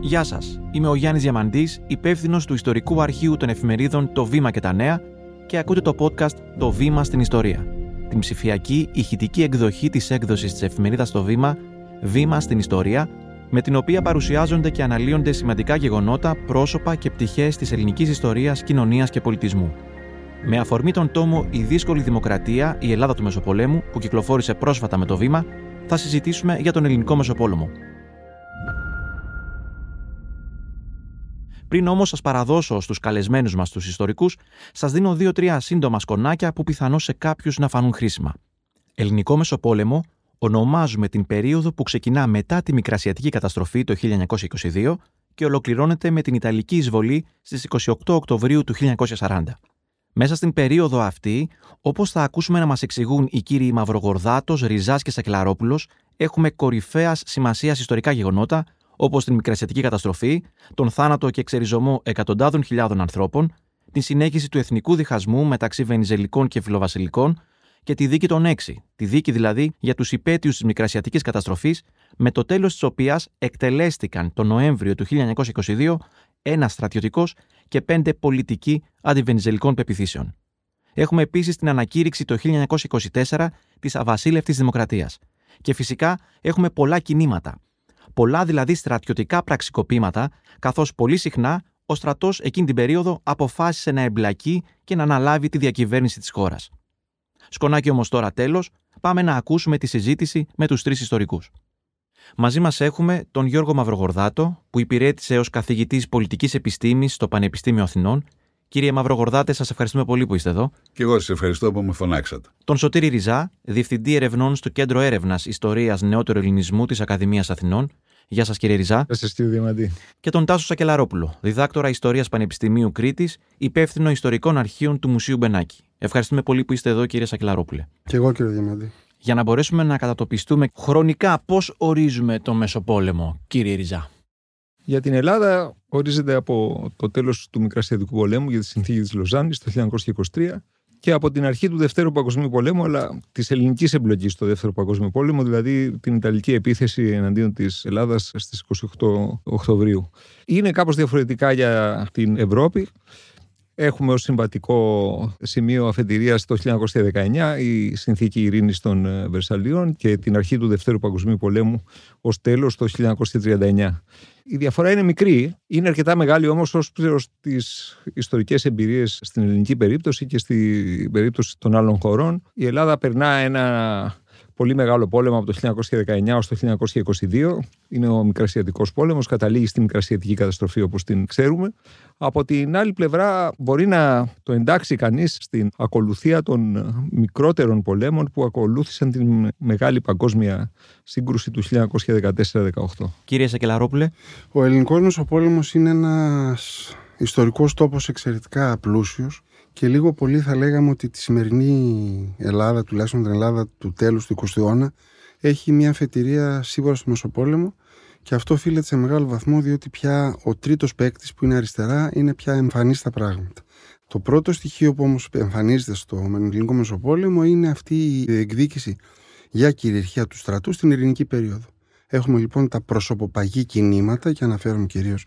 Γεια σας. Είμαι ο Γιάννης Διαμαντής, υπεύθυνος του Ιστορικού Αρχείου των Εφημερίδων Το Βήμα και τα Νέα και ακούτε το podcast Το Βήμα στην Ιστορία. Την ψηφιακή ηχητική εκδοχή της έκδοσης της εφημερίδας Το Βήμα, Βήμα στην Ιστορία, με την οποία παρουσιάζονται και αναλύονται σημαντικά γεγονότα, πρόσωπα και πτυχές της ελληνικής ιστορίας, κοινωνίας και πολιτισμού. Με αφορμή τον τόμο Η δύσκολη δημοκρατία, η Ελλάδα του Μεσοπολέμου, που κυκλοφόρησε πρόσφατα με το βήμα, θα συζητήσουμε για τον ελληνικό Μεσοπόλεμο. Πριν όμως σας παραδώσω στους καλεσμένους μας τους ιστορικούς, σας δίνω δύο-τρία σύντομα σκονάκια που πιθανώς σε κάποιους να φανούν χρήσιμα. Ελληνικό Μεσοπόλεμο ονομάζουμε την περίοδο που ξεκινά μετά τη Μικρασιατική καταστροφή το 1922 και ολοκληρώνεται με την Ιταλική εισβολή στις 28 Οκτωβρίου του 1940. Μέσα στην περίοδο αυτή, όπως θα ακούσουμε να μας εξηγούν οι κύριοι Μαυρογορδάτος, Ριζάς και Σακελαρόπουλος, έχουμε κορυφαίας σημασίας ιστορικά γεγονότα, όπως την Μικρασιατική καταστροφή, τον θάνατο και εξεριζωμό εκατοντάδων χιλιάδων ανθρώπων, την συνέχιση του εθνικού διχασμού μεταξύ Βενιζελικών και Φιλοβασιλικών και τη δίκη των Έξι, τη δίκη δηλαδή για τους υπέτειους της Μικρασιατικής καταστροφής, με το τέλος της οποίας εκτελέστηκαν τον Νοέμβριο του 1922 ένα στρατιωτικός και πέντε πολιτικοί αντιβενιζελικών πεπιθήσεων. Έχουμε επίσης την ανακήρυξη το 1924 της Αβασίλευτης Δημοκρατίας. Και φυσικά έχουμε πολλά κινήματα. Πολλά δηλαδή στρατιωτικά πραξικοπήματα, καθώς πολύ συχνά ο στρατός εκείνη την περίοδο αποφάσισε να εμπλακεί και να αναλάβει τη διακυβέρνηση της χώρας. Σκονάκι όμως τώρα τέλος, πάμε να ακούσουμε τη συζήτηση με τους τρεις ιστορικούς. Μαζί μας έχουμε τον Γιώργο Μαυρογορδάτο, που υπηρέτησε ως καθηγητής πολιτικής επιστήμης στο Πανεπιστήμιο Αθηνών. Κύριε Μαυρογορδάτε, σας ευχαριστούμε πολύ που είστε εδώ. Και εγώ σας ευχαριστώ που με φωνάξατε. Τον Σωτήρη Ριζά, Διευθυντή Ερευνών στο Κέντρο Έρευνας Ιστορίας Νεότερου Ελληνισμού της Ακαδημίας Αθηνών. Γεια σας, κύριε Ριζά. Γεια σας, κύριε Διαμαντή. Και τον Τάσο Σακελαρόπουλο, διδάκτορα Ιστορίας Πανεπιστημίου Κρήτης, υπεύθυνο Ιστορικών Αρχείων του Μουσείου Μπενάκη. Ευχαριστούμε πολύ που είστε εδώ, κύριε Σακελαρόπουλε. Και εγώ, κύριε Διαμαντή για να μπορέσουμε να κατατοπιστούμε χρονικά πώς ορίζουμε το Μεσοπόλεμο, κύριε Ριζά; Για την Ελλάδα ορίζεται από το τέλος του Μικρασιατικού πολέμου για τη συνθήκη της Λοζάνης το 1923 και από την αρχή του Δευτέρου Παγκοσμίου Πολέμου, αλλά της ελληνικής εμπλοκής στο Δεύτερο Παγκοσμίο Πόλεμο, δηλαδή την Ιταλική επίθεση εναντίον της Ελλάδας στις 28 Οκτωβρίου. Είναι κάπως διαφορετικά για την Ευρώπη. Έχουμε ως συμβατικό σημείο αφεντηρίας το 1919 η Συνθήκη Ειρήνης των ε, Βερσαλίων και την αρχή του Δευτέρου Παγκοσμίου Πολέμου ως τέλος το 1939. Η διαφορά είναι μικρή, είναι αρκετά μεγάλη όμως ως προς τις ιστορικές εμπειρίες στην ελληνική περίπτωση και στην περίπτωση των άλλων χωρών. Η Ελλάδα περνά ένα πολύ μεγάλο πόλεμο από το 1919 ως το 1922. Είναι ο Μικρασιατικός πόλεμος, καταλήγει στη Μικρασιατική καταστροφή όπως την ξέρουμε. Από την άλλη πλευρά μπορεί να το εντάξει κανείς στην ακολουθία των μικρότερων πολέμων που ακολούθησαν την μεγάλη παγκόσμια σύγκρουση του 1914-18. Κύριε Σακελαρόπουλε. Ο ελληνικός μεσοπόλεμος είναι ένας ιστορικός τόπος εξαιρετικά πλούσιος και λίγο πολύ θα λέγαμε ότι τη σημερινή Ελλάδα, τουλάχιστον την Ελλάδα του τέλους του 20ου αιώνα, έχει μια αφετηρία σίγουρα στο Μεσοπόλεμο και αυτό οφείλεται σε μεγάλο βαθμό διότι πια ο τρίτος παίκτης που είναι αριστερά είναι πια εμφανής στα πράγματα. Το πρώτο στοιχείο που όμως εμφανίζεται στο ελληνικό Μεσοπόλεμο είναι αυτή η εκδίκηση για κυριαρχία του στρατού στην ειρηνική περίοδο. Έχουμε λοιπόν τα προσωποπαγή κινήματα και αναφέρομαι κυρίως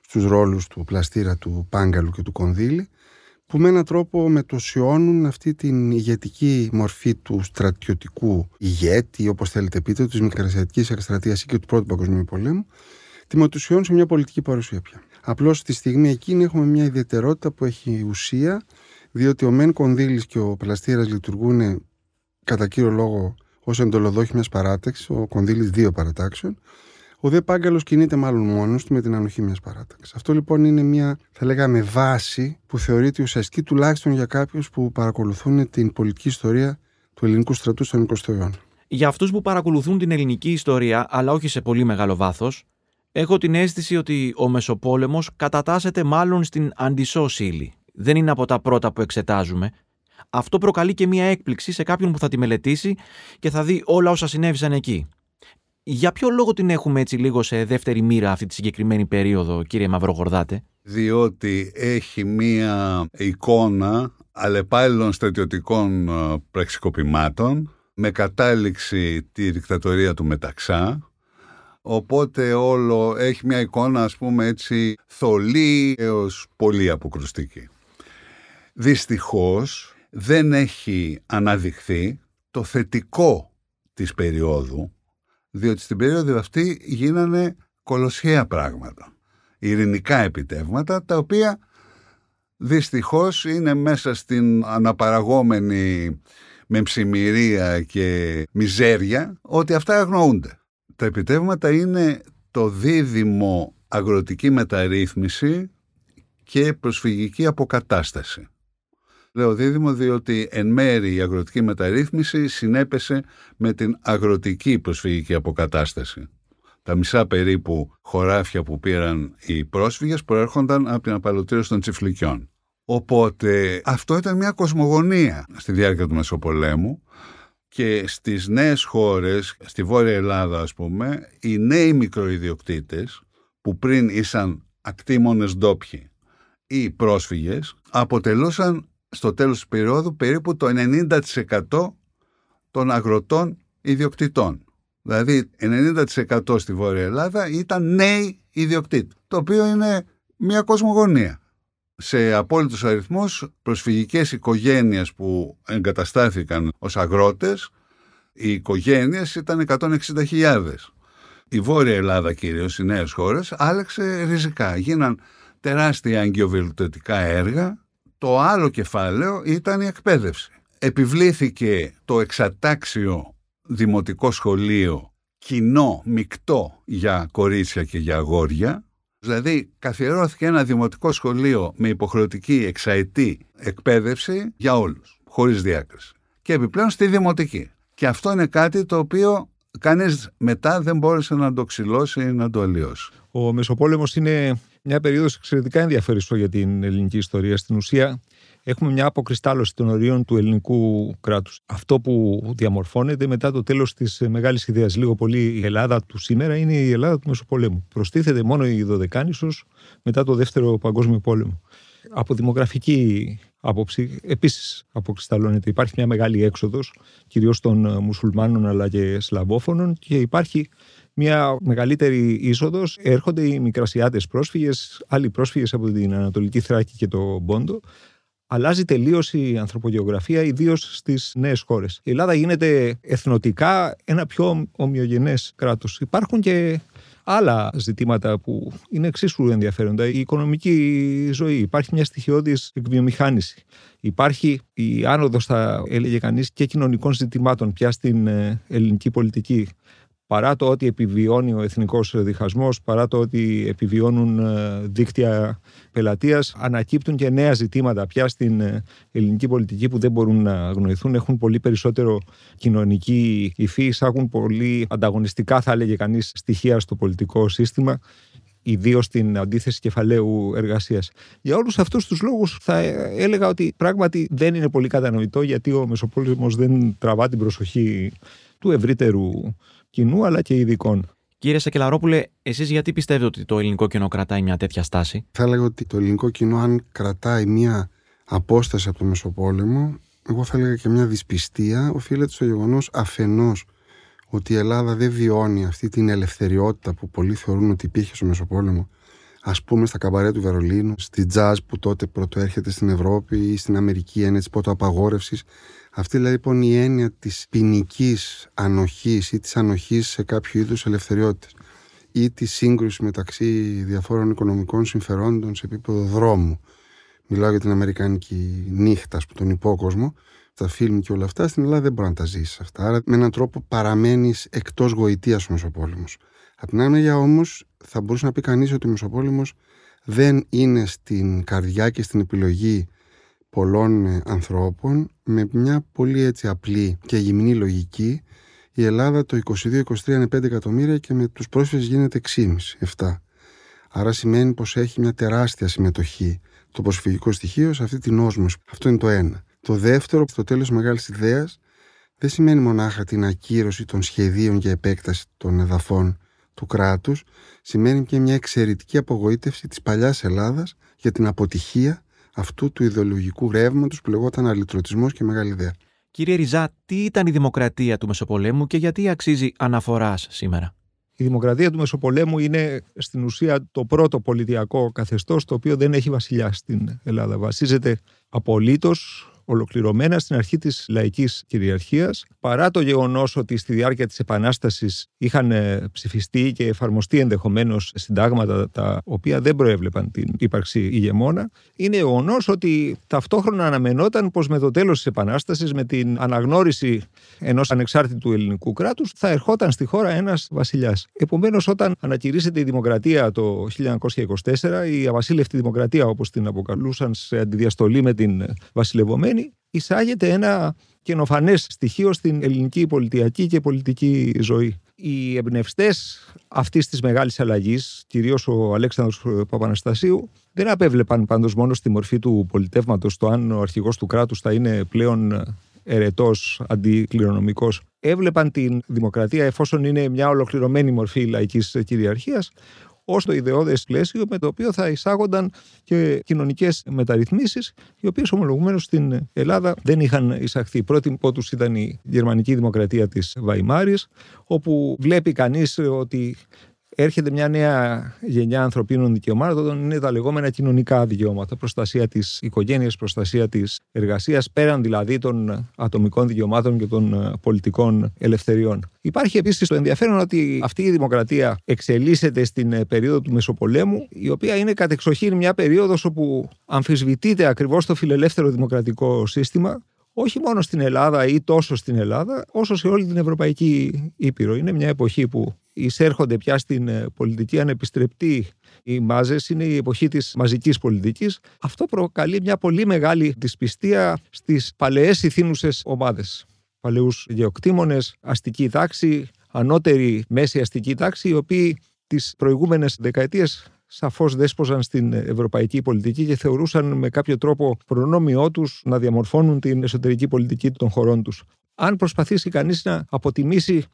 στους ρόλους του πλαστήρα του Πάγκαλου και του Κονδύλη που με έναν τρόπο μετωσιώνουν αυτή την ηγετική μορφή του στρατιωτικού ηγέτη, όπως θέλετε πείτε, της Μικρασιατικής Εκστρατείας και του Πρώτου Παγκοσμίου Πολέμου, τη μετωσιώνουν σε μια πολιτική παρουσία πια. Απλώς στη στιγμή εκείνη έχουμε μια ιδιαιτερότητα που έχει ουσία, διότι ο Μεν Κονδύλης και ο Πλαστήρας λειτουργούν κατά κύριο λόγο ως εντολοδόχοι μιας παράταξης, ο Κονδύλης δύο παρατάξεων, ο δε Πάγκαλος κινείται μάλλον μόνος του με την ανοχή μιας παράταξης. Αυτό λοιπόν είναι μια, θα λέγαμε, βάση που θεωρείται ουσιαστική τουλάχιστον για κάποιους που παρακολουθούν την πολιτική ιστορία του ελληνικού στρατού στον 20ο αιώνα. Για αυτούς που παρακολουθούν την ελληνική ιστορία, αλλά όχι σε πολύ μεγάλο βάθος, έχω την αίσθηση ότι ο Μεσοπόλεμος κατατάσσεται μάλλον στην αντισώσιλη. Δεν είναι από τα πρώτα που εξετάζουμε. Αυτό προκαλεί και μία έκπληξη σε κάποιον που θα τη μελετήσει και θα δει όλα όσα συνέβησαν εκεί. Για ποιο λόγο την έχουμε έτσι λίγο σε δεύτερη μοίρα αυτή τη συγκεκριμένη περίοδο, κύριε Μαυρογορδάτε; Διότι έχει μία εικόνα αλλεπάλληλων στρατιωτικών ε, πραξικοπημάτων με κατάληξη τη δικτατορία του Μεταξά οπότε όλο έχει μια εικόνα ας πούμε έτσι θολή έως πολύ αποκρουστική. Δυστυχώς δεν έχει αναδειχθεί το θετικό της περίοδου διότι στην περίοδο αυτή γίνανε κολοσιαία πράγματα, ειρηνικά επιτεύγματα τα οποία δυστυχώς είναι μέσα στην αναπαραγόμενη με ψημυρία και μιζέρια ότι αυτά αγνοούνται. Τα επιτεύγματα είναι το δίδυμο αγροτική μεταρρύθμιση και προσφυγική αποκατάσταση. Λέω δίδυμο διότι εν μέρη η αγροτική μεταρρύθμιση συνέπεσε με την αγροτική προσφυγική αποκατάσταση. Τα μισά περίπου χωράφια που πήραν οι πρόσφυγες προέρχονταν από την απαλωτήρωση των τσιφλικιών. Οπότε αυτό ήταν μια κοσμογονία στη διάρκεια του Μεσοπολέμου και στις νέες χώρες, στη Βόρεια Ελλάδα ας πούμε, οι νέοι μικροϊδιοκτήτες που πριν ήσαν ακτήμονες ντόπιοι ή πρόσφυγες αποτελούσαν στο τέλος της περίοδου περίπου το 90% των αγροτών ιδιοκτητών. Δηλαδή 90% στη Βόρεια Ελλάδα ήταν νέοι ιδιοκτήτες, το οποίο είναι μια κοσμογονία σε απόλυτους αριθμούς προσφυγικές οικογένειες που εγκαταστάθηκαν ως αγρότες, οι οικογένειες ήταν 160.000. Η Βόρεια Ελλάδα κυρίως, οι νέες χώρες, άλλαξε ριζικά. Γίναν τεράστια αγκιοβιλωτικά έργα. Το άλλο κεφάλαιο ήταν η εκπαίδευση. Επιβλήθηκε το εξατάξιο δημοτικό σχολείο κοινό, μεικτό για κορίτσια και για αγόρια, Δηλαδή καθιερώθηκε ένα δημοτικό σχολείο με υποχρεωτική εξαετή εκπαίδευση για όλους, χωρίς διάκριση. Και επιπλέον στη δημοτική. Και αυτό είναι κάτι το οποίο κανείς μετά δεν μπόρεσε να το ξυλώσει ή να το αλλοιώσει. Ο Μεσοπόλεμος είναι μια περίοδος εξαιρετικά ενδιαφέρουσα για την ελληνική ιστορία. Στην ουσία έχουμε μια αποκριστάλλωση των ορίων του ελληνικού κράτους. Αυτό που διαμορφώνεται μετά το τέλος της μεγάλης ιδέας. Λίγο πολύ η Ελλάδα του σήμερα είναι η Ελλάδα του Μεσοπολέμου. Προστίθεται μόνο η Δωδεκάνησος μετά το Δεύτερο Παγκόσμιο Πόλεμο. Από δημογραφική άποψη επίσης αποκρισταλώνεται. Υπάρχει μια μεγάλη έξοδος, κυρίως των μουσουλμάνων αλλά και σλαβόφωνων και υπάρχει μια μεγαλύτερη είσοδος. Έρχονται οι μικρασιάτες πρόσφυγες, άλλοι πρόσφυγες από την Ανατολική Θράκη και το Πόντο αλλάζει τελείως η ανθρωπογεωγραφία, ιδίως στις νέες χώρες. Η Ελλάδα γίνεται εθνοτικά ένα πιο ομοιογενές κράτος. Υπάρχουν και άλλα ζητήματα που είναι εξίσου ενδιαφέροντα. Η οικονομική ζωή. Υπάρχει μια στοιχειώδης εκβιομηχάνηση. Υπάρχει η άνοδος, θα έλεγε κανείς, και κοινωνικών ζητημάτων πια στην ε, ελληνική πολιτική παρά το ότι επιβιώνει ο εθνικός διχασμός, παρά το ότι επιβιώνουν ε, δίκτυα πελατείας, ανακύπτουν και νέα ζητήματα πια στην ε, ελληνική πολιτική που δεν μπορούν να αγνοηθούν. Έχουν πολύ περισσότερο κοινωνική υφή, εισάγουν πολύ ανταγωνιστικά, θα έλεγε κανείς, στοιχεία στο πολιτικό σύστημα ιδίως στην αντίθεση κεφαλαίου εργασίας. Για όλους αυτούς τους λόγους θα έλεγα ότι πράγματι δεν είναι πολύ κατανοητό γιατί ο Μεσοπόλεμος δεν τραβά την προσοχή του ευρύτερου κοινού αλλά και ειδικών. Κύριε Σακελαρόπουλε, εσείς γιατί πιστεύετε ότι το ελληνικό κοινό κρατάει μια τέτοια στάση; Θα έλεγα ότι το ελληνικό κοινό, αν κρατάει μια απόσταση από το Μεσοπόλεμο, εγώ θα έλεγα και μια δυσπιστία, οφείλεται στο γεγονός αφενός ότι η Ελλάδα δεν βιώνει αυτή την ελευθεριότητα που πολλοί θεωρούν ότι υπήρχε στο Μεσοπόλεμο. Α πούμε στα καμπαρέ του Βερολίνου, στη τζαζ που τότε πρωτοέρχεται στην Ευρώπη ή στην Αμερική έννοια της πρωτοαπαγόρευση αυτή δηλαδή λοιπόν η έννοια της ποινικής ανοχής ή της ανοχής σε κάποιο είδους ελευθεριότητες ή της σύγκρουσης μεταξύ διαφόρων οικονομικών συμφερόντων σε επίπεδο δρόμου. Μιλάω για την Αμερικανική νύχτα, που τον υπόκοσμο, τα φιλμ και όλα αυτά. Στην Ελλάδα δεν μπορεί να τα ζήσεις αυτά. Άρα με έναν τρόπο παραμένεις εκτός γοητείας ο Μεσοπόλεμος. Απ' την άλλη μεριά όμως, θα μπορούσε να πει κανείς ότι ο Μεσοπόλεμος δεν είναι στην καρδιά και στην επιλογή πολλών ε, ανθρώπων με μια πολύ έτσι απλή και γυμνή λογική η Ελλάδα το 22-23 είναι 5 εκατομμύρια και με τους πρόσφυγες γίνεται 6,5, 7. Άρα σημαίνει πως έχει μια τεράστια συμμετοχή το προσφυγικό στοιχείο σε αυτή την όσμωση. Αυτό είναι το ένα. Το δεύτερο, στο τέλος μεγάλης ιδέας, δεν σημαίνει μονάχα την ακύρωση των σχεδίων για επέκταση των εδαφών του κράτους, σημαίνει και μια εξαιρετική απογοήτευση της παλιάς Ελλάδας για την αποτυχία αυτού του ιδεολογικού ρεύματος που λεγόταν αλυτρωτισμός και μεγάλη ιδέα. Κύριε Ριζά, τι ήταν η δημοκρατία του Μεσοπολέμου και γιατί αξίζει αναφοράς σήμερα; Η δημοκρατία του Μεσοπολέμου είναι στην ουσία το πρώτο πολιτιακό καθεστώς το οποίο δεν έχει βασιλιά στην Ελλάδα. Βασίζεται απολύτως ολοκληρωμένα στην αρχή της λαϊκής κυριαρχίας, παρά το γεγονός ότι στη διάρκεια της Επανάστασης είχαν ε, ψηφιστεί και εφαρμοστεί ενδεχομένως συντάγματα τα οποία δεν προέβλεπαν την ύπαρξη ηγεμόνα, είναι γεγονός ότι ταυτόχρονα αναμενόταν πως με το τέλος της Επανάστασης, με την αναγνώριση ενός ανεξάρτητου ελληνικού κράτους, θα ερχόταν στη χώρα ένας βασιλιάς. Επομένως, όταν ανακηρύσσεται η δημοκρατία το 1924, η αβασίλευτη δημοκρατία όπως την αποκαλούσαν σε αντιδιαστολή με την βασιλευωμένη, εισάγεται ένα καινοφανές στοιχείο στην ελληνική πολιτιακή και πολιτική ζωή. Οι εμπνευστές αυτής της μεγάλης αλλαγής, κυρίως ο Αλέξανδρος Παπαναστασίου, δεν απέβλεπαν πάντως μόνο στη μορφή του πολιτεύματος το αν ο αρχηγός του κράτους θα είναι πλέον ερετός, αντικληρονομικός. Έβλεπαν την δημοκρατία, εφόσον είναι μια ολοκληρωμένη μορφή λαϊκής κυριαρχίας, ως το ιδεώδες πλαίσιο με το οποίο θα εισάγονταν και κοινωνικές μεταρρυθμίσεις, οι οποίες ομολογουμένως στην Ελλάδα δεν είχαν εισαχθεί. Η πρώτη από του ήταν η γερμανική δημοκρατία της Βαϊμάρης, όπου βλέπει κανείς ότι έρχεται μια νέα γενιά ανθρωπίνων δικαιωμάτων, είναι τα λεγόμενα κοινωνικά δικαιώματα. Προστασία της οικογένειας, προστασία της εργασίας, πέραν δηλαδή των ατομικών δικαιωμάτων και των ε, πολιτικών ελευθεριών. Υπάρχει επίσης το ενδιαφέρον ότι αυτή η δημοκρατία εξελίσσεται στην ε, περίοδο του Μεσοπολέμου, η οποία είναι κατεξοχήν μια περίοδος όπου αμφισβητείται ακριβώς το φιλελεύθερο δημοκρατικό σύστημα όχι μόνο στην Ελλάδα ή τόσο στην Ελλάδα, όσο σε όλη την Ευρωπαϊκή Ήπειρο. Είναι μια εποχή που εισέρχονται πια στην ε, πολιτική ανεπιστρεπτή οι μάζες, είναι η εποχή της μαζικής πολιτικής. Αυτό προκαλεί μια πολύ μεγάλη δυσπιστία στις παλαιές ηθήνουσες ομάδες. Παλαιούς γεωκτήμονες, αστική τάξη, ανώτερη μέση αστική τάξη, οι οποίοι τις προηγούμενες δεκαετίες σαφώς δέσποζαν στην ευρωπαϊκή πολιτική και θεωρούσαν με κάποιο τρόπο προνόμιό τους να διαμορφώνουν την εσωτερική πολιτική των χωρών τους. Αν προσπαθήσει κανείς να αποτιμήσει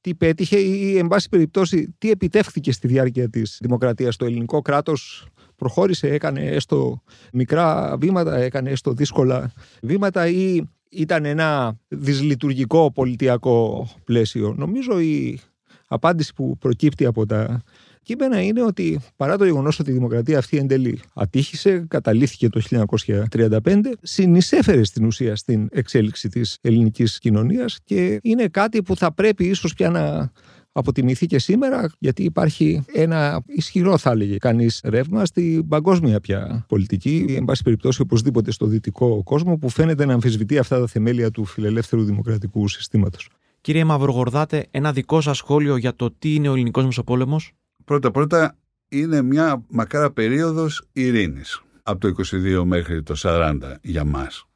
τι πέτυχε ή, εν πάση περιπτώσει, τι επιτεύχθηκε στη διάρκεια της δημοκρατίας. Το ελληνικό κράτος προχώρησε, έκανε έστω μικρά βήματα, έκανε έστω δύσκολα βήματα ή ήταν ένα δυσλειτουργικό πολιτιακό πλαίσιο. Νομίζω η απάντηση που προκύπτει από τα κείμενα είναι ότι παρά το γεγονός ότι η δημοκρατία αυτή εν τέλει ατύχησε, καταλήθηκε το 1935, συνεισέφερε στην ουσία στην εξέλιξη της ελληνικής κοινωνίας και είναι κάτι που θα πρέπει ίσως πια να αποτιμηθεί και σήμερα, γιατί υπάρχει ένα ισχυρό, θα έλεγε κανείς, ρεύμα στην παγκόσμια πια πολιτική, εν πάση περιπτώσει οπωσδήποτε στο δυτικό κόσμο, που φαίνεται να αμφισβητεί αυτά τα θεμέλια του φιλελεύθερου δημοκρατικού συστήματος. Κύριε Μαυρογορδάτε, ένα δικό σας σχόλιο για το τι είναι ο ελληνικός Μεσοπόλεμος; Πρώτα-πρώτα είναι μια μακρά περίοδος ειρήνης από το 22 μέχρι το 40 για μας.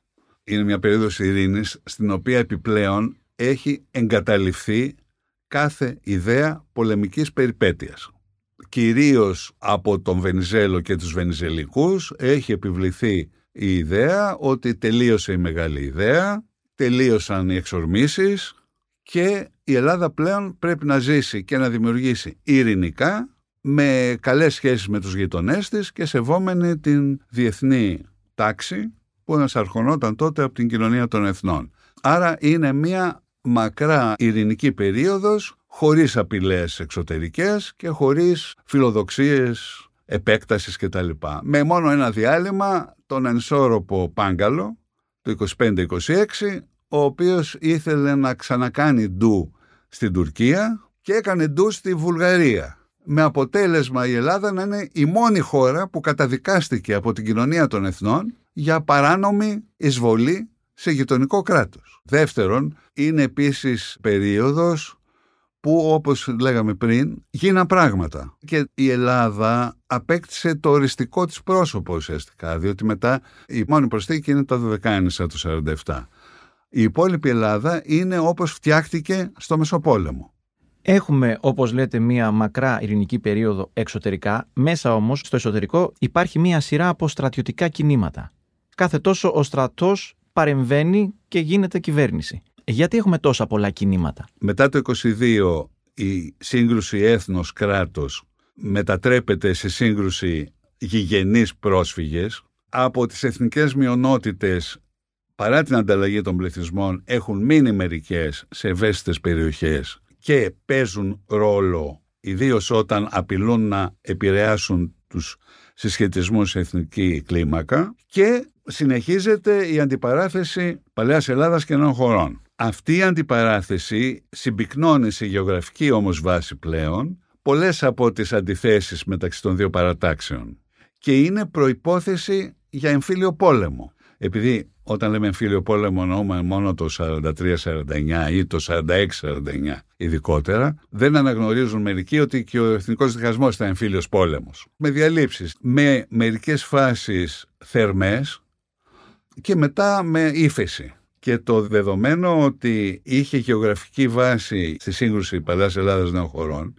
Είναι μια περίοδος ειρήνης στην οποία επιπλέον έχει εγκαταληφθεί κάθε ιδέα πολεμικής περιπέτειας. Κυρίως από τον Βενιζέλο και τους Βενιζελικούς έχει επιβληθεί η ιδέα ότι τελείωσε η μεγάλη ιδέα, τελείωσαν οι εξορμήσεις και η Ελλάδα πλέον πρέπει να ζήσει και να δημιουργήσει ειρηνικά με καλές σχέσεις με τους γειτονές της και σεβόμενη την διεθνή τάξη που ανασαρχωνόταν τότε από την κοινωνία των εθνών. Άρα είναι μια μακρά ειρηνική περίοδος χωρίς απειλές εξωτερικές και χωρίς φιλοδοξίες επέκτασης κτλ. Με μόνο ένα διάλειμμα τον ενσώροπο Πάγκαλο το 25-26 ο οποίος ήθελε να ξανακάνει ντου στην Τουρκία και έκανε ντου στη Βουλγαρία. Με αποτέλεσμα η Ελλάδα να είναι η μόνη χώρα που καταδικάστηκε από την κοινωνία των εθνών για παράνομη εισβολή σε γειτονικό κράτος. Δεύτερον, είναι επίσης περίοδος που όπως λέγαμε πριν γίναν πράγματα και η Ελλάδα απέκτησε το οριστικό της πρόσωπο ουσιαστικά διότι μετά η μόνη προσθήκη είναι το 12 του 47. Η υπόλοιπη Ελλάδα είναι όπως φτιάχτηκε στο Μεσοπόλεμο. Έχουμε, όπως λέτε, μία μακρά ειρηνική περίοδο εξωτερικά. Μέσα όμως, στο εσωτερικό, υπάρχει μία σειρά από στρατιωτικά κινήματα. Κάθε τόσο ο στρατός παρεμβαίνει και γίνεται κυβέρνηση. Γιατί έχουμε τόσα πολλά κινήματα; Μετά το 22 η σύγκρουση έθνος-κράτος μετατρέπεται σε σύγκρουση γηγενείς πρόσφυγες. Από τις εθνικές μειονότητες παρά την ανταλλαγή των πληθυσμών, έχουν μείνει μερικές σε ευαίσθητες περιοχές και παίζουν ρόλο ιδίως όταν απειλούν να επηρεάσουν τους συσχετισμούς σε εθνική κλίμακα και συνεχίζεται η αντιπαράθεση Παλαιάς Ελλάδας και νέων χωρών. Αυτή η αντιπαράθεση συμπυκνώνει σε γεωγραφική όμως βάση πλέον πολλές από τις αντιθέσεις μεταξύ των δύο παρατάξεων και είναι προϋπόθεση για εμφύλιο πόλεμο. Επειδή όταν λέμε εμφύλιο πόλεμο εννοούμε μόνο το 43-49 ή το 46-49 ειδικότερα, δεν αναγνωρίζουν μερικοί ότι και ο εθνικός διχασμός ήταν εμφύλιος πόλεμος. Με διαλύσεις, με μερικές φάσεις θερμές και μετά με ύφεση. Και το δεδομένο ότι είχε γεωγραφική βάση στη σύγκρουση Παλαιάς Ελλάδας νέων χωρών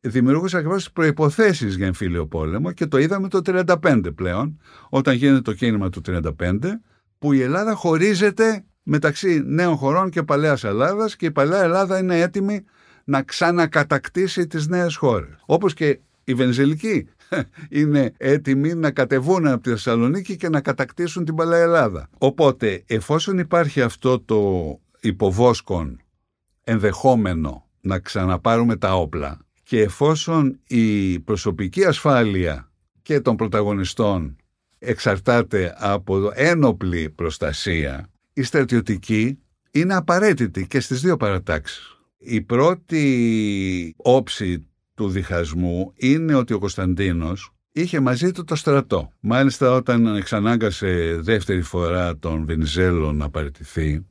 δημιουργούσε ακριβώς τις προϋποθέσεις για εμφύλιο πόλεμο και το είδαμε το 1935 πλέον, όταν γίνεται το κίνημα του 1935, που η Ελλάδα χωρίζεται μεταξύ νέων χωρών και παλαιάς Ελλάδας και η παλαιά Ελλάδα είναι έτοιμη να ξανακατακτήσει τις νέες χώρες. Όπως και οι Βενζελικοί είναι έτοιμοι να κατεβούν από τη Θεσσαλονίκη και να κατακτήσουν την παλαιά Ελλάδα. Οπότε, εφόσον υπάρχει αυτό το υποβόσκον ενδεχόμενο να ξαναπάρουμε τα όπλα και εφόσον η προσωπική ασφάλεια και των πρωταγωνιστών εξαρτάται από ένοπλη προστασία, η στρατιωτική είναι απαραίτητη και στις δύο παρατάξεις. Η πρώτη όψη του διχασμού είναι ότι ο Κωνσταντίνος είχε μαζί του το στρατό. Μάλιστα όταν εξανάγκασε δεύτερη φορά τον Βενιζέλο να παραιτηθεί,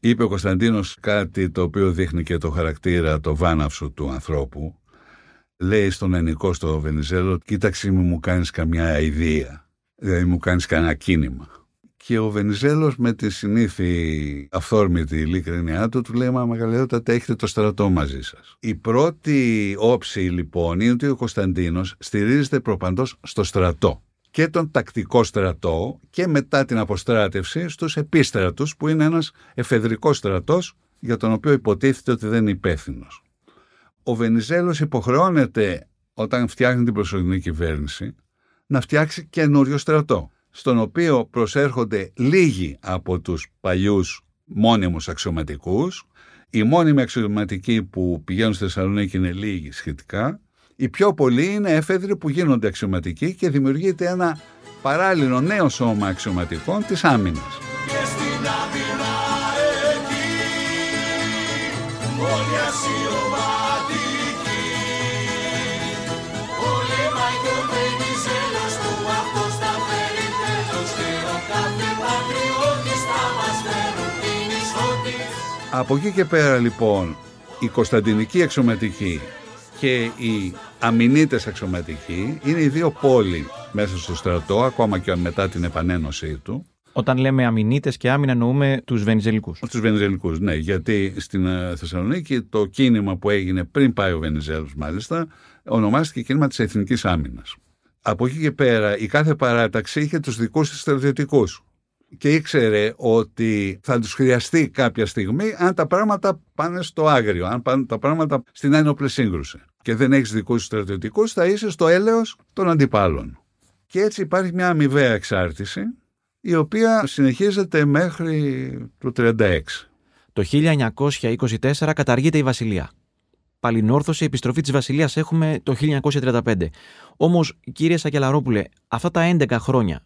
είπε ο Κωνσταντίνος κάτι το οποίο δείχνει και το χαρακτήρα, το βάναυσο του ανθρώπου. Λέει στον ενικό στο Βενιζέλο, κοίταξε μου μου κάνεις καμιά ιδέα δηλαδή μου κάνεις κανένα κίνημα. Και ο Βενιζέλος με τη συνήθη αυθόρμητη ειλικρινιά του του λέει «Μα μεγαλειότατα έχετε το στρατό μαζί σας». Η πρώτη όψη λοιπόν είναι ότι ο Κωνσταντίνος στηρίζεται προπαντός στο στρατό και τον τακτικό στρατό και μετά την αποστράτευση στους επίστρατους που είναι ένας εφεδρικός στρατός για τον οποίο υποτίθεται ότι δεν είναι υπεύθυνος. Ο Βενιζέλος υποχρεώνεται όταν φτιάχνει την προσωρινή κυβέρνηση να φτιάξει καινούριο στρατό, στον οποίο προσέρχονται λίγοι από τους παλιούς μόνιμους αξιωματικούς, οι μόνιμοι αξιωματικοί που πηγαίνουν στη Θεσσαλονίκη είναι λίγοι σχετικά, οι πιο πολλοί είναι έφεδροι που γίνονται αξιωματικοί και δημιουργείται ένα παράλληλο νέο σώμα αξιωματικών της άμυνας. Από εκεί και πέρα λοιπόν η Κωνσταντινική αξιωματική και οι αμυνίτες αξιωματικοί είναι οι δύο πόλοι μέσα στο στρατό, ακόμα και μετά την επανένωσή του. Όταν λέμε αμυνίτες και άμυνα εννοούμε τους Βενιζελικούς. Τους Βενιζελικούς, ναι, γιατί στην ε, Θεσσαλονίκη το κίνημα που έγινε πριν πάει ο Βενιζέλος μάλιστα ονομάστηκε κίνημα της Εθνικής Άμυνας. Από εκεί και πέρα η κάθε παράταξη είχε τους δικούς της στρατιωτικούς και ήξερε ότι θα τους χρειαστεί κάποια στιγμή αν τα πράγματα πάνε στο άγριο, αν πάνε τα πράγματα στην ένοπλη σύγκρουση. Και δεν έχεις δικούς στρατιωτικούς, θα είσαι στο έλεος των αντιπάλων. Και έτσι υπάρχει μια αμοιβαία εξάρτηση, η οποία συνεχίζεται μέχρι το 1936. Το 1924 καταργείται η Βασιλεία. Παλινόρθωση, επιστροφή της Βασιλείας έχουμε το 1935. Όμως, κύριε Σακελαρόπουλε, αυτά τα 11 χρόνια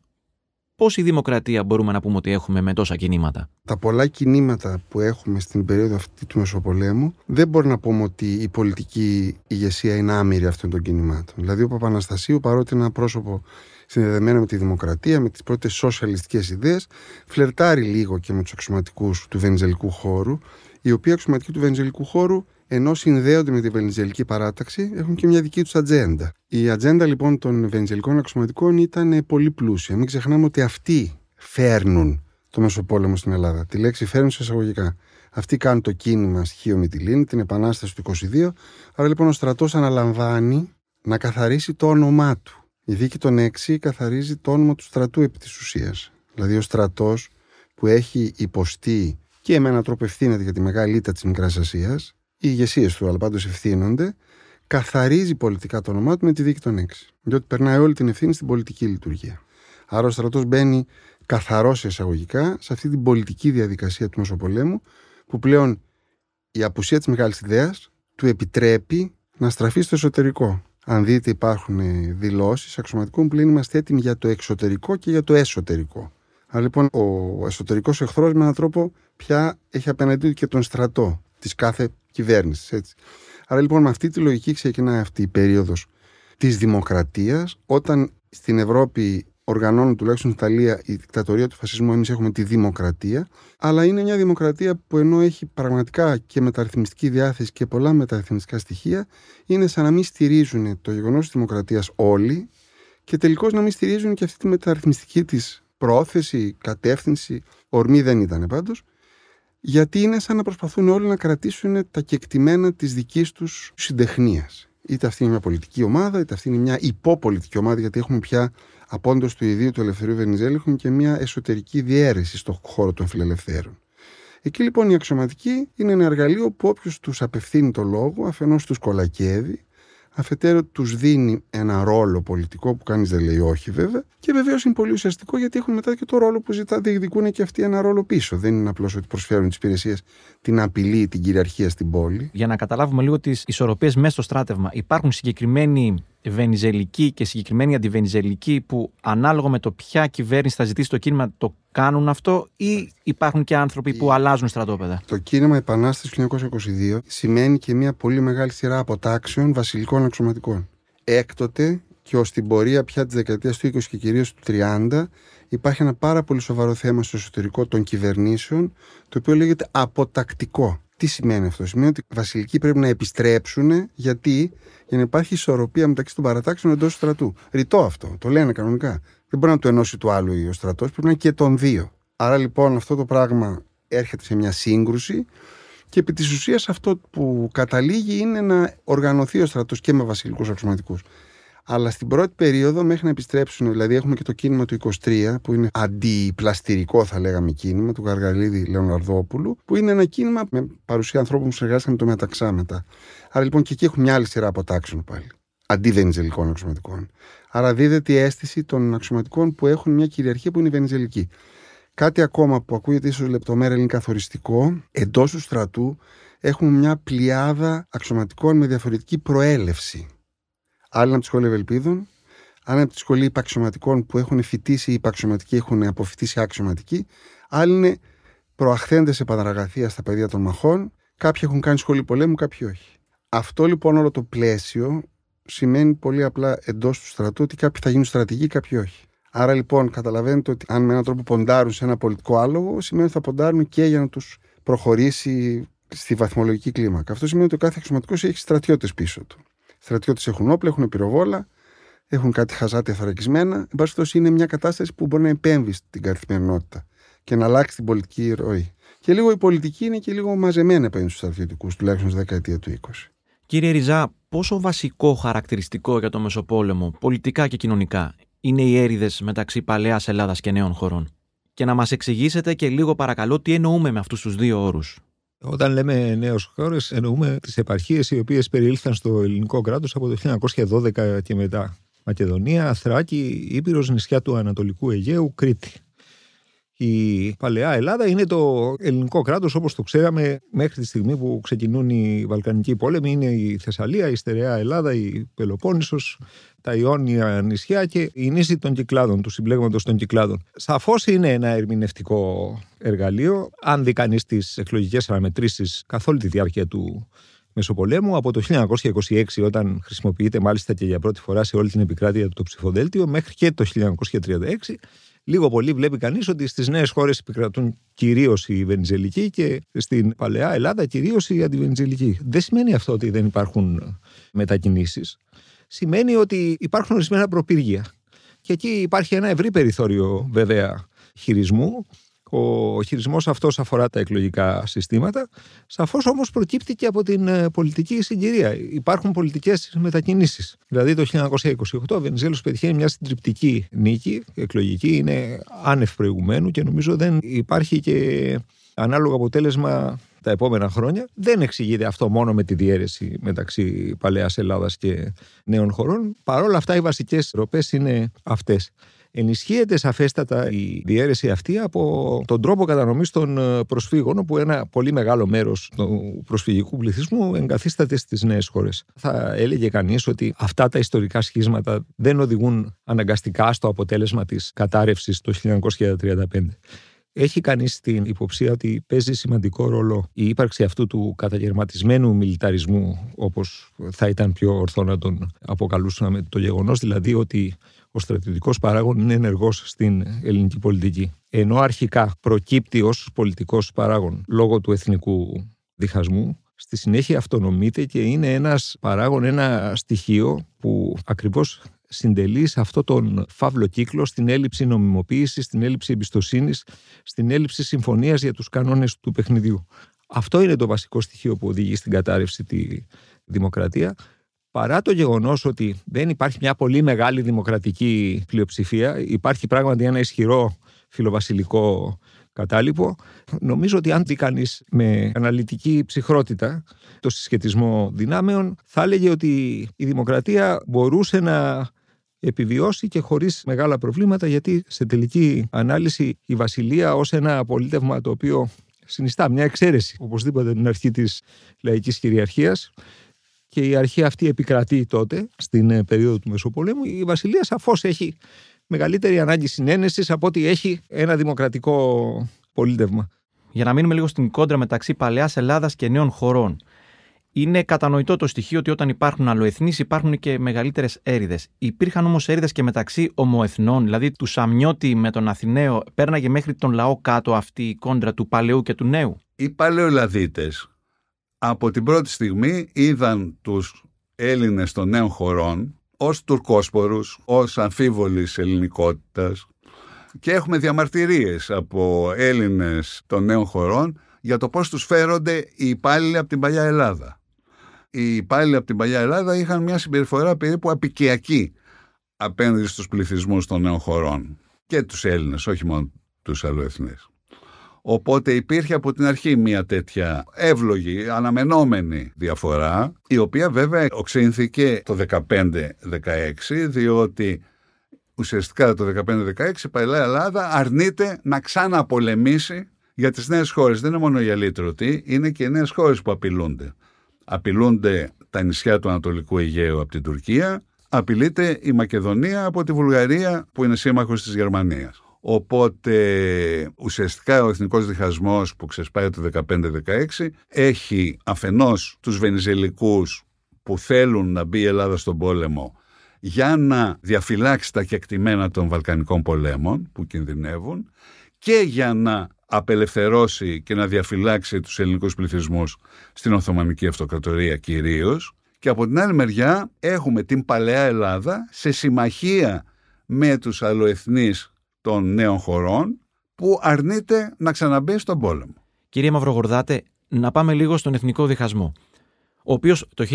πόση δημοκρατία μπορούμε να πούμε ότι έχουμε με τόσα κινήματα; Τα πολλά κινήματα που έχουμε στην περίοδο αυτή του Μεσοπολέμου δεν μπορεί να πούμε ότι η πολιτική ηγεσία είναι άμυρη αυτών των κινημάτων. Δηλαδή ο Παπαναστασίου παρότι είναι ένα πρόσωπο συνδεδεμένο με τη δημοκρατία, με τις πρώτες σοσιαλιστικές ιδέες, φλερτάρει λίγο και με τους αξιωματικούς του βενιζελικού χώρου, οι οποίοι αξιωματικοί του βενιζελικού χώρου ενώ συνδέονται με την βενιζελική παράταξη, έχουν και μια δική τους ατζέντα. Η ατζέντα λοιπόν των βενιζελικών αξιωματικών ήταν πολύ πλούσια. Μην ξεχνάμε ότι αυτοί φέρνουν το Μεσοπόλεμο στην Ελλάδα. Τη λέξη φέρνουν σε εισαγωγικά. Αυτοί κάνουν το κίνημα στοιχείο Μητυλίνη, την Επανάσταση του 22. Άρα λοιπόν ο στρατός αναλαμβάνει να καθαρίσει το όνομά του. Η δίκη των 6 καθαρίζει το όνομα του στρατού επί της ουσίας. Δηλαδή ο στρατός που έχει υποστεί και με έναν τρόπο ευθύνεται για τη μεγάλη ήττα της Μικράς Ασίας, οι ηγεσίες του, αλλά πάντως ευθύνονται, καθαρίζει πολιτικά το όνομά του με τη δίκη των έξι. Διότι περνάει όλη την ευθύνη στην πολιτική λειτουργία. Άρα ο στρατός μπαίνει καθαρός εισαγωγικά σε αυτή την πολιτική διαδικασία του Μεσοπολέμου, που πλέον η απουσία της μεγάλης ιδέας του επιτρέπει να στραφεί στο εσωτερικό. Αν δείτε υπάρχουν δηλώσεις αξιωματικών που λένε είμαστε έτοιμοι για το εξωτερικό και για το εσωτερικό. Άρα λοιπόν ο εσωτερικός εχθρός με έναν τρόπο πια έχει απέναντί του και τον στρατό της κάθε κυβέρνησης. Άρα λοιπόν με αυτή τη λογική ξεκινάει αυτή η περίοδος της δημοκρατίας, όταν στην Ευρώπη οργανώνουν τουλάχιστον στην Ιταλία η δικτατορία του φασισμού, εμείς έχουμε τη δημοκρατία. Αλλά είναι μια δημοκρατία που ενώ έχει πραγματικά και μεταρρυθμιστική διάθεση και πολλά μεταρρυθμιστικά στοιχεία, είναι σαν να μην στηρίζουν το γεγονός της δημοκρατίας όλοι και τελικώς να μην στηρίζουν και αυτή τη μεταρρυθμιστική της πρόθεση, κατεύθυνση. Ορμή δεν ήταν πάντως. Γιατί είναι σαν να προσπαθούν όλοι να κρατήσουν τα κεκτημένα της δικής τους συντεχνίας. Είτε αυτή είναι μια πολιτική ομάδα, είτε αυτή είναι μια υπόπολιτική ομάδα, γιατί έχουμε πια απόντω του ιδίου του Ελευθερίου Βενιζέλη έχουν και μια εσωτερική διαίρεση στον χώρο των φιλελευθέρων. Εκεί λοιπόν η αξιωματική είναι ένα εργαλείο που όποιος τους απευθύνει το λόγο, αφενός τους κολακεύει, αφετέρου τους δίνει ένα ρόλο πολιτικό που κανείς δεν λέει όχι βέβαια, και βεβαίως είναι πολύ ουσιαστικό γιατί έχουν μετά και το ρόλο που ζητά, διεκδικούν και αυτοί ένα ρόλο πίσω. Δεν είναι απλώς ότι προσφέρουν τις υπηρεσίες την απειλή, την κυριαρχία στην πόλη. Για να καταλάβουμε λίγο τις ισορροπίες μέσα στο στράτευμα, υπάρχουν συγκεκριμένοι βενιζελικοί και συγκεκριμένοι αντιβενιζελικοί που ανάλογα με το ποια κυβέρνηση θα ζητήσει το κίνημα το κάνουν αυτό ή υπάρχουν και άνθρωποι που αλλάζουν στρατόπεδα; Το κίνημα Επανάστασης του 1922 σημαίνει και μια πολύ μεγάλη σειρά αποτάξεων βασιλικών αξιωματικών. Έκτοτε και ως την πορεία πια της δεκαετίας του 20 και κυρίως του 30 υπάρχει ένα πάρα πολύ σοβαρό θέμα στο εσωτερικό των κυβερνήσεων το οποίο λέγεται αποτακτικό. Τι σημαίνει αυτό, Σημαίνει ότι οι βασιλικοί πρέπει να επιστρέψουν γιατί; Για να υπάρχει ισορροπία μεταξύ των παρατάξεων εντός του στρατού. Ρητό αυτό, το λένε κανονικά. Δεν μπορεί να το ενώσει του άλλου ο στρατός, πρέπει να είναι και των δύο. Άρα λοιπόν αυτό το πράγμα έρχεται σε μια σύγκρουση και επί της ουσίας αυτό που καταλήγει είναι να οργανωθεί ο στρατός και με βασιλικούς αξιωματικούς. Αλλά στην πρώτη περίοδο, μέχρι να επιστρέψουν, δηλαδή έχουμε και το κίνημα του 23, που είναι αντιπλαστηρικό, θα λέγαμε, κίνημα του Γαργαλίδη Λεωναρδόπουλου, που είναι ένα κίνημα με παρουσία ανθρώπων που συνεργάστηκαν με το μεταξά μετά. Άρα λοιπόν και εκεί έχουμε μια άλλη σειρά αποτάξεων πάλι. Αντί βενιζελικών αξιωματικών. Άρα δίδεται η αίσθηση των αξιωματικών που έχουν μια κυριαρχία που είναι βενιζελική. Κάτι ακόμα που ακούγεται ίσως λεπτομέρεια είναι καθοριστικό, εντός του στρατού έχουμε μια πλειάδα αξιωματικών με διαφορετική προέλευση. Άλλοι είναι από τη σχολή Ευελπίδων, άλλοι από τη σχολή υπαξιωματικών που έχουν φοιτήσει υπαξιωματικοί, έχουν αποφοιτήσει αξιωματικοί, άλλοι είναι προαχθέντες σε παραγραφία στα πεδία των μαχών, κάποιοι έχουν κάνει σχολή πολέμου, κάποιοι όχι. Αυτό λοιπόν όλο το πλαίσιο σημαίνει πολύ απλά εντός του στρατού ότι κάποιοι θα γίνουν στρατηγοί, κάποιοι όχι. Άρα λοιπόν καταλαβαίνετε ότι αν με έναν τρόπο ποντάρουν σε ένα πολιτικό άλογο, σημαίνει ότι θα ποντάρουν και για να τους προχωρήσει στη βαθμολογική κλίμακα. Αυτό σημαίνει ότι ο κάθε αξιωματικός έχει στρατιώτες πίσω του στρατιώτες έχουν όπλα, έχουν πυροβόλα, έχουν κάτι χαζάτια θωρακισμένα. Εν πάση περιπτώσει, είναι μια κατάσταση που μπορεί να επέμβει στην καθημερινότητα και να αλλάξει την πολιτική ροή. Και λίγο η πολιτική είναι και λίγο μαζεμένη απέναντι στους στρατιωτικούς, τουλάχιστον στη δεκαετία του 20. Κύριε Ριζά, πόσο βασικό χαρακτηριστικό για το Μεσοπόλεμο, πολιτικά και κοινωνικά, είναι οι έρηδες μεταξύ παλαιάς Ελλάδας και νέων χωρών; Και να μας εξηγήσετε και λίγο παρακαλώ τι εννοούμε με αυτούς τους δύο όρους. Όταν λέμε νέε χώρε, εννοούμε τις επαρχίες οι οποίες περιήλθαν στο ελληνικό κράτος από το 1912 και μετά. Μακεδονία, Θράκη, Ήπειρος, νησιά του Ανατολικού Αιγαίου, Κρήτη. Η παλαιά Ελλάδα είναι το ελληνικό κράτος όπως το ξέραμε μέχρι τη στιγμή που ξεκινούν οι Βαλκανικοί πόλεμοι. Είναι η Θεσσαλία, η Στερεά Ελλάδα, η Πελοπόννησος, τα Ιόνια νησιά και η νήσι των κυκλάδων, του συμπλέγματος των κυκλάδων. Σαφώς είναι ένα ερμηνευτικό εργαλείο. Αν δει κανείς τις εκλογικές αναμετρήσεις καθ' όλη τη διάρκεια του Μεσοπολέμου, από το 1926, όταν χρησιμοποιείται μάλιστα και για πρώτη φορά σε όλη την επικράτεια του το ψηφοδέλτιο, μέχρι και το 1936, λίγο πολύ βλέπει κανείς ότι στις νέες χώρες επικρατούν κυρίως οι Βενιζελικοί και στην παλαιά Ελλάδα κυρίως οι αντιβενιζελικοί. Δεν σημαίνει αυτό ότι δεν υπάρχουν μετακινήσεις σημαίνει ότι υπάρχουν ορισμένα προπύργια. Και εκεί υπάρχει ένα ευρύ περιθώριο βέβαια χειρισμού. Ο χειρισμός αυτός αφορά τα εκλογικά συστήματα. Σαφώς όμως προκύπτει και από την ε, πολιτική συγκυρία. Υπάρχουν πολιτικές μετακινήσεις. Δηλαδή το 1928 ο Βενιζέλος πετυχαίνει μια συντριπτική νίκη εκλογική. Είναι άνευ προηγουμένου και νομίζω δεν υπάρχει και ανάλογο αποτέλεσμα τα επόμενα χρόνια. Δεν εξηγείται αυτό μόνο με τη διαίρεση μεταξύ παλαιάς Ελλάδας και νέων χωρών. Παρ' όλα αυτά, οι βασικές ροπές είναι αυτές. Ενισχύεται σαφέστατα η διαίρεση αυτή από τον τρόπο κατανομής των ε, προσφύγων, όπου ένα πολύ μεγάλο μέρος του προσφυγικού πληθυσμού εγκαθίσταται στις νέες χώρες. Θα έλεγε κανείς ότι αυτά τα ιστορικά σχίσματα δεν οδηγούν αναγκαστικά στο αποτέλεσμα της κατάρρευσης το 1935. Έχει κανείς την υποψία ότι παίζει σημαντικό ρόλο η ύπαρξη αυτού του καταγερματισμένου μιλιταρισμού, όπως θα ήταν πιο ορθό να τον αποκαλούσαμε, το γεγονός δηλαδή ότι ο στρατιωτικός παράγων είναι ενεργός στην ελληνική πολιτική. Ενώ αρχικά προκύπτει ως πολιτικός παράγων λόγω του εθνικού διχασμού, στη συνέχεια αυτονομείται και είναι ένας παράγων, ένα στοιχείο που ακριβώς συντελεί σε αυτό τον φαύλο κύκλο, στην έλλειψη νομιμοποίησης, στην έλλειψη εμπιστοσύνης, στην έλλειψη συμφωνίας για τους κανόνες του παιχνιδιού. Αυτό είναι το βασικό στοιχείο που οδηγεί στην κατάρρευση τη δημοκρατία. Παρά το γεγονός ότι δεν υπάρχει μια πολύ μεγάλη δημοκρατική πλειοψηφία, υπάρχει πράγματι ένα ισχυρό φιλοβασιλικό κατάλοιπο. Νομίζω ότι αν δει κανείς με αναλυτική ψυχρότητα το συσχετισμό δυνάμεων, θα έλεγε ότι η δημοκρατία μπορούσε να επιβιώσει και χωρίς μεγάλα προβλήματα, γιατί σε τελική ανάλυση η Βασιλεία ως ένα απολύτευμα το οποίο συνιστά μια εξαίρεση οπωσδήποτε την αρχή της λαϊκής κυριαρχίας. Και η αρχή αυτή επικρατεί τότε, στην ε, περίοδο του Μεσοπολέμου. Η Βασιλεία σαφώς έχει μεγαλύτερη ανάγκη συνένεσης από ότι έχει ένα δημοκρατικό πολίτευμα. Για να μείνουμε λίγο στην κόντρα μεταξύ παλαιάς Ελλάδας και νέων χωρών. Είναι κατανοητό το στοιχείο ότι όταν υπάρχουν αλλοεθνείς υπάρχουν και μεγαλύτερες έρηδες. Υπήρχαν όμως έρηδες και μεταξύ ομοεθνών, δηλαδή του Σαμιώτη με τον Αθηναίο, πέρναγε μέχρι τον λαό κάτω αυτή η κόντρα του παλαιού και του νέου. Οι παλαιολαδίτες από την πρώτη στιγμή είδαν τους Έλληνες των νέων χωρών ως τουρκόσπορους, ως αμφίβολης ελληνικότητας και έχουμε διαμαρτυρίες από Έλληνες των νέων χωρών για το πώς τους φέρονται οι υπάλληλοι από την παλιά Ελλάδα οι υπάλληλοι από την παλιά Ελλάδα είχαν μια συμπεριφορά περίπου απικιακή απέναντι στους πληθυσμούς των νέων χωρών και τους Έλληνες, όχι μόνο τους αλλοεθνείς. Οπότε υπήρχε από την αρχή μια τέτοια εύλογη, αναμενόμενη διαφορά, η οποία βέβαια οξύνθηκε το 15-16, διότι ουσιαστικά το 15-16 η Παλαιά Ελλάδα αρνείται να ξαναπολεμήσει για τις νέες χώρες. Δεν είναι μόνο οι αλήτρωτοι, είναι και οι νέες χώρες που απειλούνται απειλούνται τα νησιά του Ανατολικού Αιγαίου από την Τουρκία, απειλείται η Μακεδονία από τη Βουλγαρία που είναι σύμμαχος της Γερμανίας. Οπότε ουσιαστικά ο εθνικός διχασμός που ξεσπάει το 15-16 έχει αφενός τους Βενιζελικούς που θέλουν να μπει η Ελλάδα στον πόλεμο για να διαφυλάξει τα κεκτημένα των Βαλκανικών πολέμων που κινδυνεύουν και για να απελευθερώσει και να διαφυλάξει τους ελληνικούς πληθυσμούς στην Οθωμανική Αυτοκρατορία κυρίως. Και από την άλλη μεριά έχουμε την παλαιά Ελλάδα σε συμμαχία με τους αλλοεθνείς των νέων χωρών που αρνείται να ξαναμπεί στον πόλεμο. Κύριε Μαυρογορδάτε, να πάμε λίγο στον εθνικό διχασμό, ο οποίος το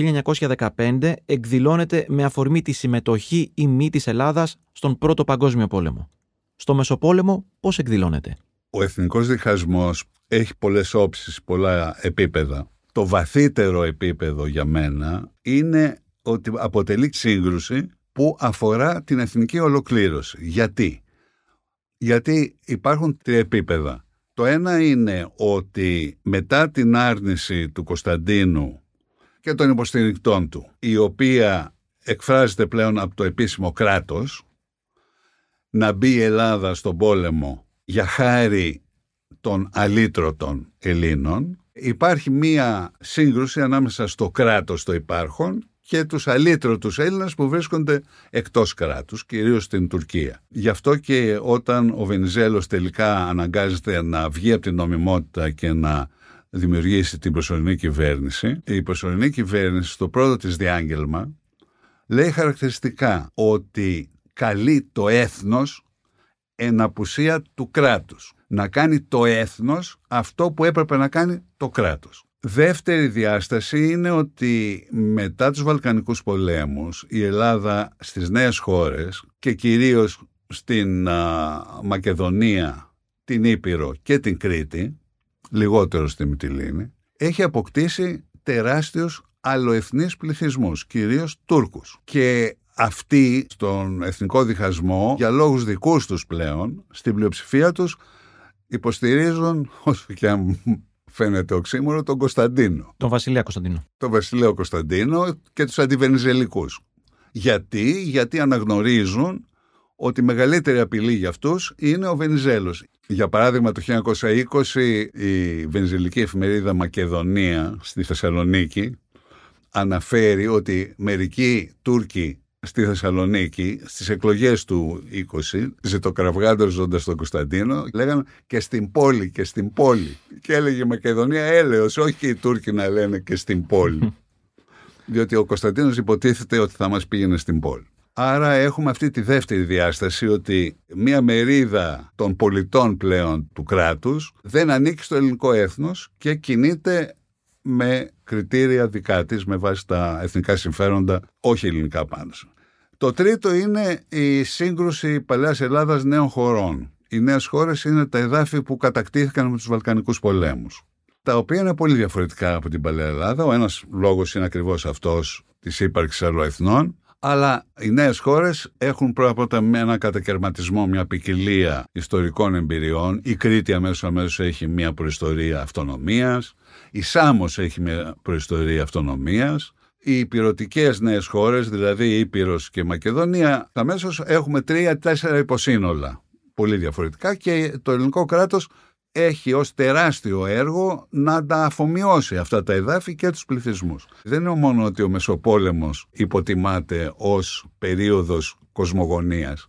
1915 εκδηλώνεται με αφορμή τη συμμετοχή ή μη της Ελλάδας στον Πρώτο Παγκόσμιο Πόλεμο. Στο Μεσοπόλεμο πώς εκδηλώνεται; Ο εθνικός διχασμός έχει πολλές όψεις, πολλά επίπεδα. Το βαθύτερο επίπεδο για μένα είναι ότι αποτελεί σύγκρουση που αφορά την εθνική ολοκλήρωση. Γιατί; Γιατί υπάρχουν τρία επίπεδα. Το ένα είναι ότι μετά την άρνηση του Κωνσταντίνου και των υποστηρικτών του, η οποία εκφράζεται πλέον από το επίσημο κράτος, να μπει η Ελλάδα στον πόλεμο για χάρη των αλήτρωτων Ελλήνων υπάρχει μία σύγκρουση ανάμεσα στο κράτος το υπάρχον και τους αλήτρωτους Έλληνες που βρίσκονται εκτός κράτους, κυρίως στην Τουρκία. Γι' αυτό και όταν ο Βενιζέλος τελικά αναγκάζεται να βγει από την νομιμότητα και να δημιουργήσει την προσωρινή κυβέρνηση, η προσωρινή κυβέρνηση στο πρώτο της διάγγελμα λέει χαρακτηριστικά ότι καλεί το έθνος εν απουσία του κράτους. Να κάνει το έθνος αυτό που έπρεπε να κάνει το κράτος. Δεύτερη διάσταση είναι ότι μετά τους Βαλκανικούς πολέμους η Ελλάδα στις νέες χώρες και κυρίως στην Μακεδονία, την Ήπειρο και την Κρήτη, λιγότερο στη Μυτιλίνη, έχει αποκτήσει τεράστιους αλλοεθνείς πληθυσμούς, κυρίως Τούρκους. Και αυτοί στον εθνικό διχασμό, για λόγους δικούς τους πλέον, στην πλειοψηφία τους, υποστηρίζουν, όσο και αν φαίνεται οξύμορο, τον Κωνσταντίνο. Τον Βασιλέα Κωνσταντίνο. Τον Βασιλέο Κωνσταντίνο και τους αντιβενιζελικούς. Γιατί, γιατί αναγνωρίζουν ότι η μεγαλύτερη απειλή για αυτούς είναι ο Βενιζέλος. Για παράδειγμα, το 1920 η βενιζελική εφημερίδα Μακεδονία στη Θεσσαλονίκη αναφέρει ότι μερικοί Τούρκοι στη Θεσσαλονίκη στις εκλογές του 20 ζητοκραυγάζοντας τον Κωνσταντίνο λέγανε και στην πόλη και στην πόλη και έλεγε η Μακεδονία έλεος όχι και οι Τούρκοι να λένε και στην πόλη διότι ο Κωνσταντίνος υποτίθεται ότι θα μας πήγαινε στην πόλη. Άρα έχουμε αυτή τη δεύτερη διάσταση ότι μία μερίδα των πολιτών πλέον του κράτους δεν ανήκει στο ελληνικό έθνος και κινείται με κριτήρια δικά της με βάση τα εθνικά συμφέροντα, όχι ελληνικά πάνω. Το τρίτο είναι η σύγκρουση παλαιάς Ελλάδας νέων χωρών. Οι νέες χώρες είναι τα εδάφη που κατακτήθηκαν με τους Βαλκανικούς πολέμους τα οποία είναι πολύ διαφορετικά από την παλαιά Ελλάδα. Ο ένας λόγος είναι ακριβώς αυτός της ύπαρξης αλλοεθνών, αλλά οι νέες χώρες έχουν πρώτα απ' με ένα κατακαιρματισμό, μια ποικιλία ιστορικών εμπειριών. Η Κρήτη αμέσως αμέσως έχει μια προϊστορία αυτονομίας. Η Σάμος έχει μια προϊστορία αυτονομίας. Οι υπηρετικές νέες χώρες, δηλαδή η Ήπειρος και η Μακεδονία, αμέσως έχουμε τρία-τέσσερα υποσύνολα. Πολύ διαφορετικά και το ελληνικό κράτος έχει ως τεράστιο έργο να τα αφομοιώσει αυτά τα εδάφη και τους πληθυσμούς. Δεν είναι μόνο ότι ο Μεσοπόλεμος υποτιμάται ως περίοδος κοσμογονίας.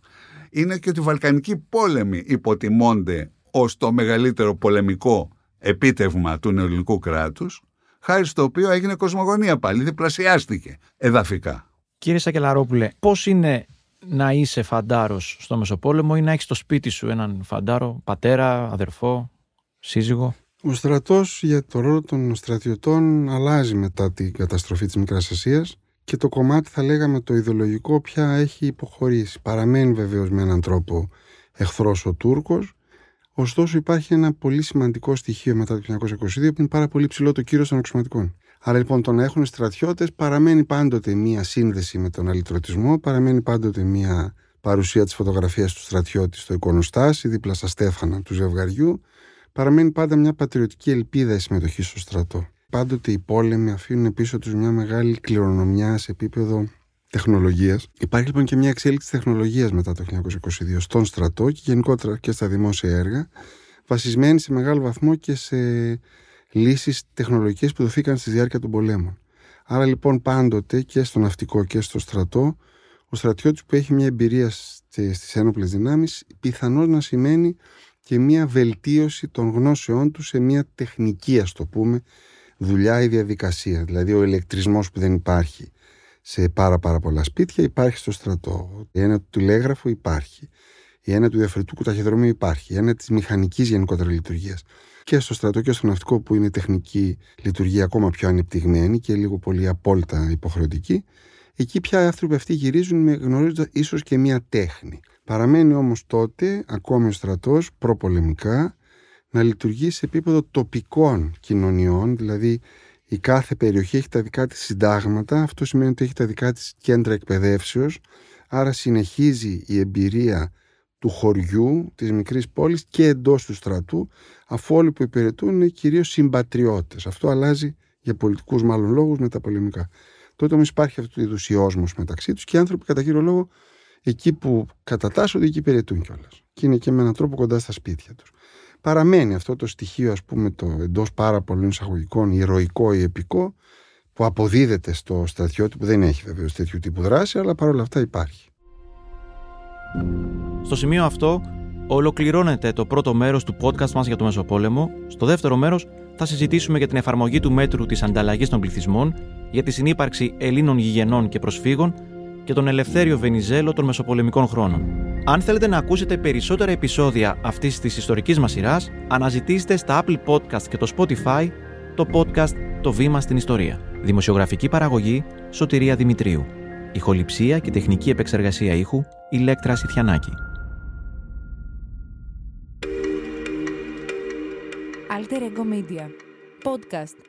Είναι και ότι οι Βαλκανικοί πόλεμοι υποτιμώνται ως το μεγαλύτερο πολεμικό επίτευγμα του νεοελληνικού κράτους, χάρη στο οποίο έγινε κοσμογονία πάλι, διπλασιάστηκε εδαφικά. Κύριε Σακελαρόπουλε, πώς είναι να είσαι φαντάρος στο Μεσοπόλεμο ή να έχεις στο σπίτι σου έναν φαντάρο, πατέρα, αδερφό, σύζυγο; Ο στρατός για το ρόλο των στρατιωτών αλλάζει μετά την καταστροφή της Μικράς Ασίας και το κομμάτι θα λέγαμε το ιδεολογικό πια έχει υποχωρήσει. Παραμένει βεβαίως με έναν τρόπο εχθρός ο Τούρκος, ωστόσο υπάρχει ένα πολύ σημαντικό στοιχείο μετά το 1922 που είναι πάρα πολύ ψηλό το κύριο των αξιωματικών. Άρα λοιπόν το να έχουν στρατιώτες παραμένει πάντοτε μία σύνδεση με τον αλυτρωτισμό, παραμένει πάντοτε μία παρουσία της φωτογραφίας του στρατιώτη στο εικονοστάσι, δίπλα στα στέφανα του ζευγαριού, παραμένει πάντα μια πατριωτική ελπίδα η συμμετοχή στο στρατό. Πάντοτε οι πόλεμοι αφήνουν πίσω τους μια μεγάλη κληρονομιά σε επίπεδο τεχνολογίας. Υπάρχει λοιπόν και μια εξέλιξη τεχνολογίας μετά το 1922 στον στρατό και γενικότερα και στα δημόσια έργα, βασισμένη σε μεγάλο βαθμό και σε λύσεις τεχνολογικές που δοθήκαν στη διάρκεια των πολέμων. Άρα λοιπόν πάντοτε και στο ναυτικό και στο στρατό, ο στρατιώτης που έχει μια εμπειρία στις ένοπλες δυνάμεις, πιθανώς να σημαίνει και μια βελτίωση των γνώσεών του σε μια τεχνική, ας το πούμε, δουλειά ή διαδικασία. Δηλαδή ο ηλεκτρισμός που δεν υπάρχει σε πάρα πάρα πολλά σπίτια υπάρχει στο στρατό. Η έννοια του τηλέγραφου υπάρχει. Η έννοια του διαφορετικού ταχυδρομείου υπάρχει. Η έννοια της μηχανικής γενικότερα λειτουργίας. Και στο στρατό και στο ναυτικό που είναι η τεχνική λειτουργία ακόμα πιο ανεπτυγμένη και λίγο πολύ απόλυτα υποχρεωτική. Εκεί πια οι άνθρωποι αυτοί γυρίζουν γνωρίζοντας ίσως και μια τέχνη. Παραμένει όμως τότε ακόμη ο στρατός προπολεμικά να λειτουργεί σε επίπεδο τοπικών κοινωνιών, δηλαδή η κάθε περιοχή έχει τα δικά της συντάγματα, αυτό σημαίνει ότι έχει τα δικά της κέντρα εκπαιδεύσεως, άρα συνεχίζει η εμπειρία του χωριού, της μικρής πόλης και εντός του στρατού, αφού όλοι που υπηρετούν είναι κυρίως συμπατριώτες. Αυτό αλλάζει για πολιτικούς μάλλον λόγους με τα πολεμικά. Τότε όμως υπάρχει αυτού του είδους ιόσμος μεταξύ τους και οι άνθρωποι κατά κύριο λόγο εκεί που κατατάσσονται, εκεί υπηρετούν κιόλας. Και είναι και με έναν τρόπο κοντά στα σπίτια τους. Παραμένει αυτό το στοιχείο, ας πούμε, το εντός πάρα πολλών εισαγωγικών, ηρωικό ή επικό, που αποδίδεται στο στρατιώτη, που δεν έχει βεβαίως τέτοιου τύπου δράση, αλλά παρόλα αυτά υπάρχει. Στο σημείο αυτό, ολοκληρώνεται το πρώτο μέρος του podcast μας για το Μεσοπόλεμο. Στο δεύτερο μέρος, θα συζητήσουμε για την εφαρμογή του μέτρου της ανταλλαγής των πληθυσμών, για τη συνύπαρξη Ελλήνων γηγενών και προσφύγων και τον Ελευθέριο Βενιζέλο των Μεσοπολεμικών χρόνων. Αν θέλετε να ακούσετε περισσότερα επεισόδια αυτής της ιστορικής μας σειράς, αναζητήστε στα Apple Podcast και το Spotify το podcast «Το βήμα στην ιστορία». Δημοσιογραφική παραγωγή Σωτηρία Δημητρίου. Ηχοληψία και τεχνική επεξεργασία ήχου Ηλέκτρα Σιθιανάκη. Alter Ego Media. Podcast.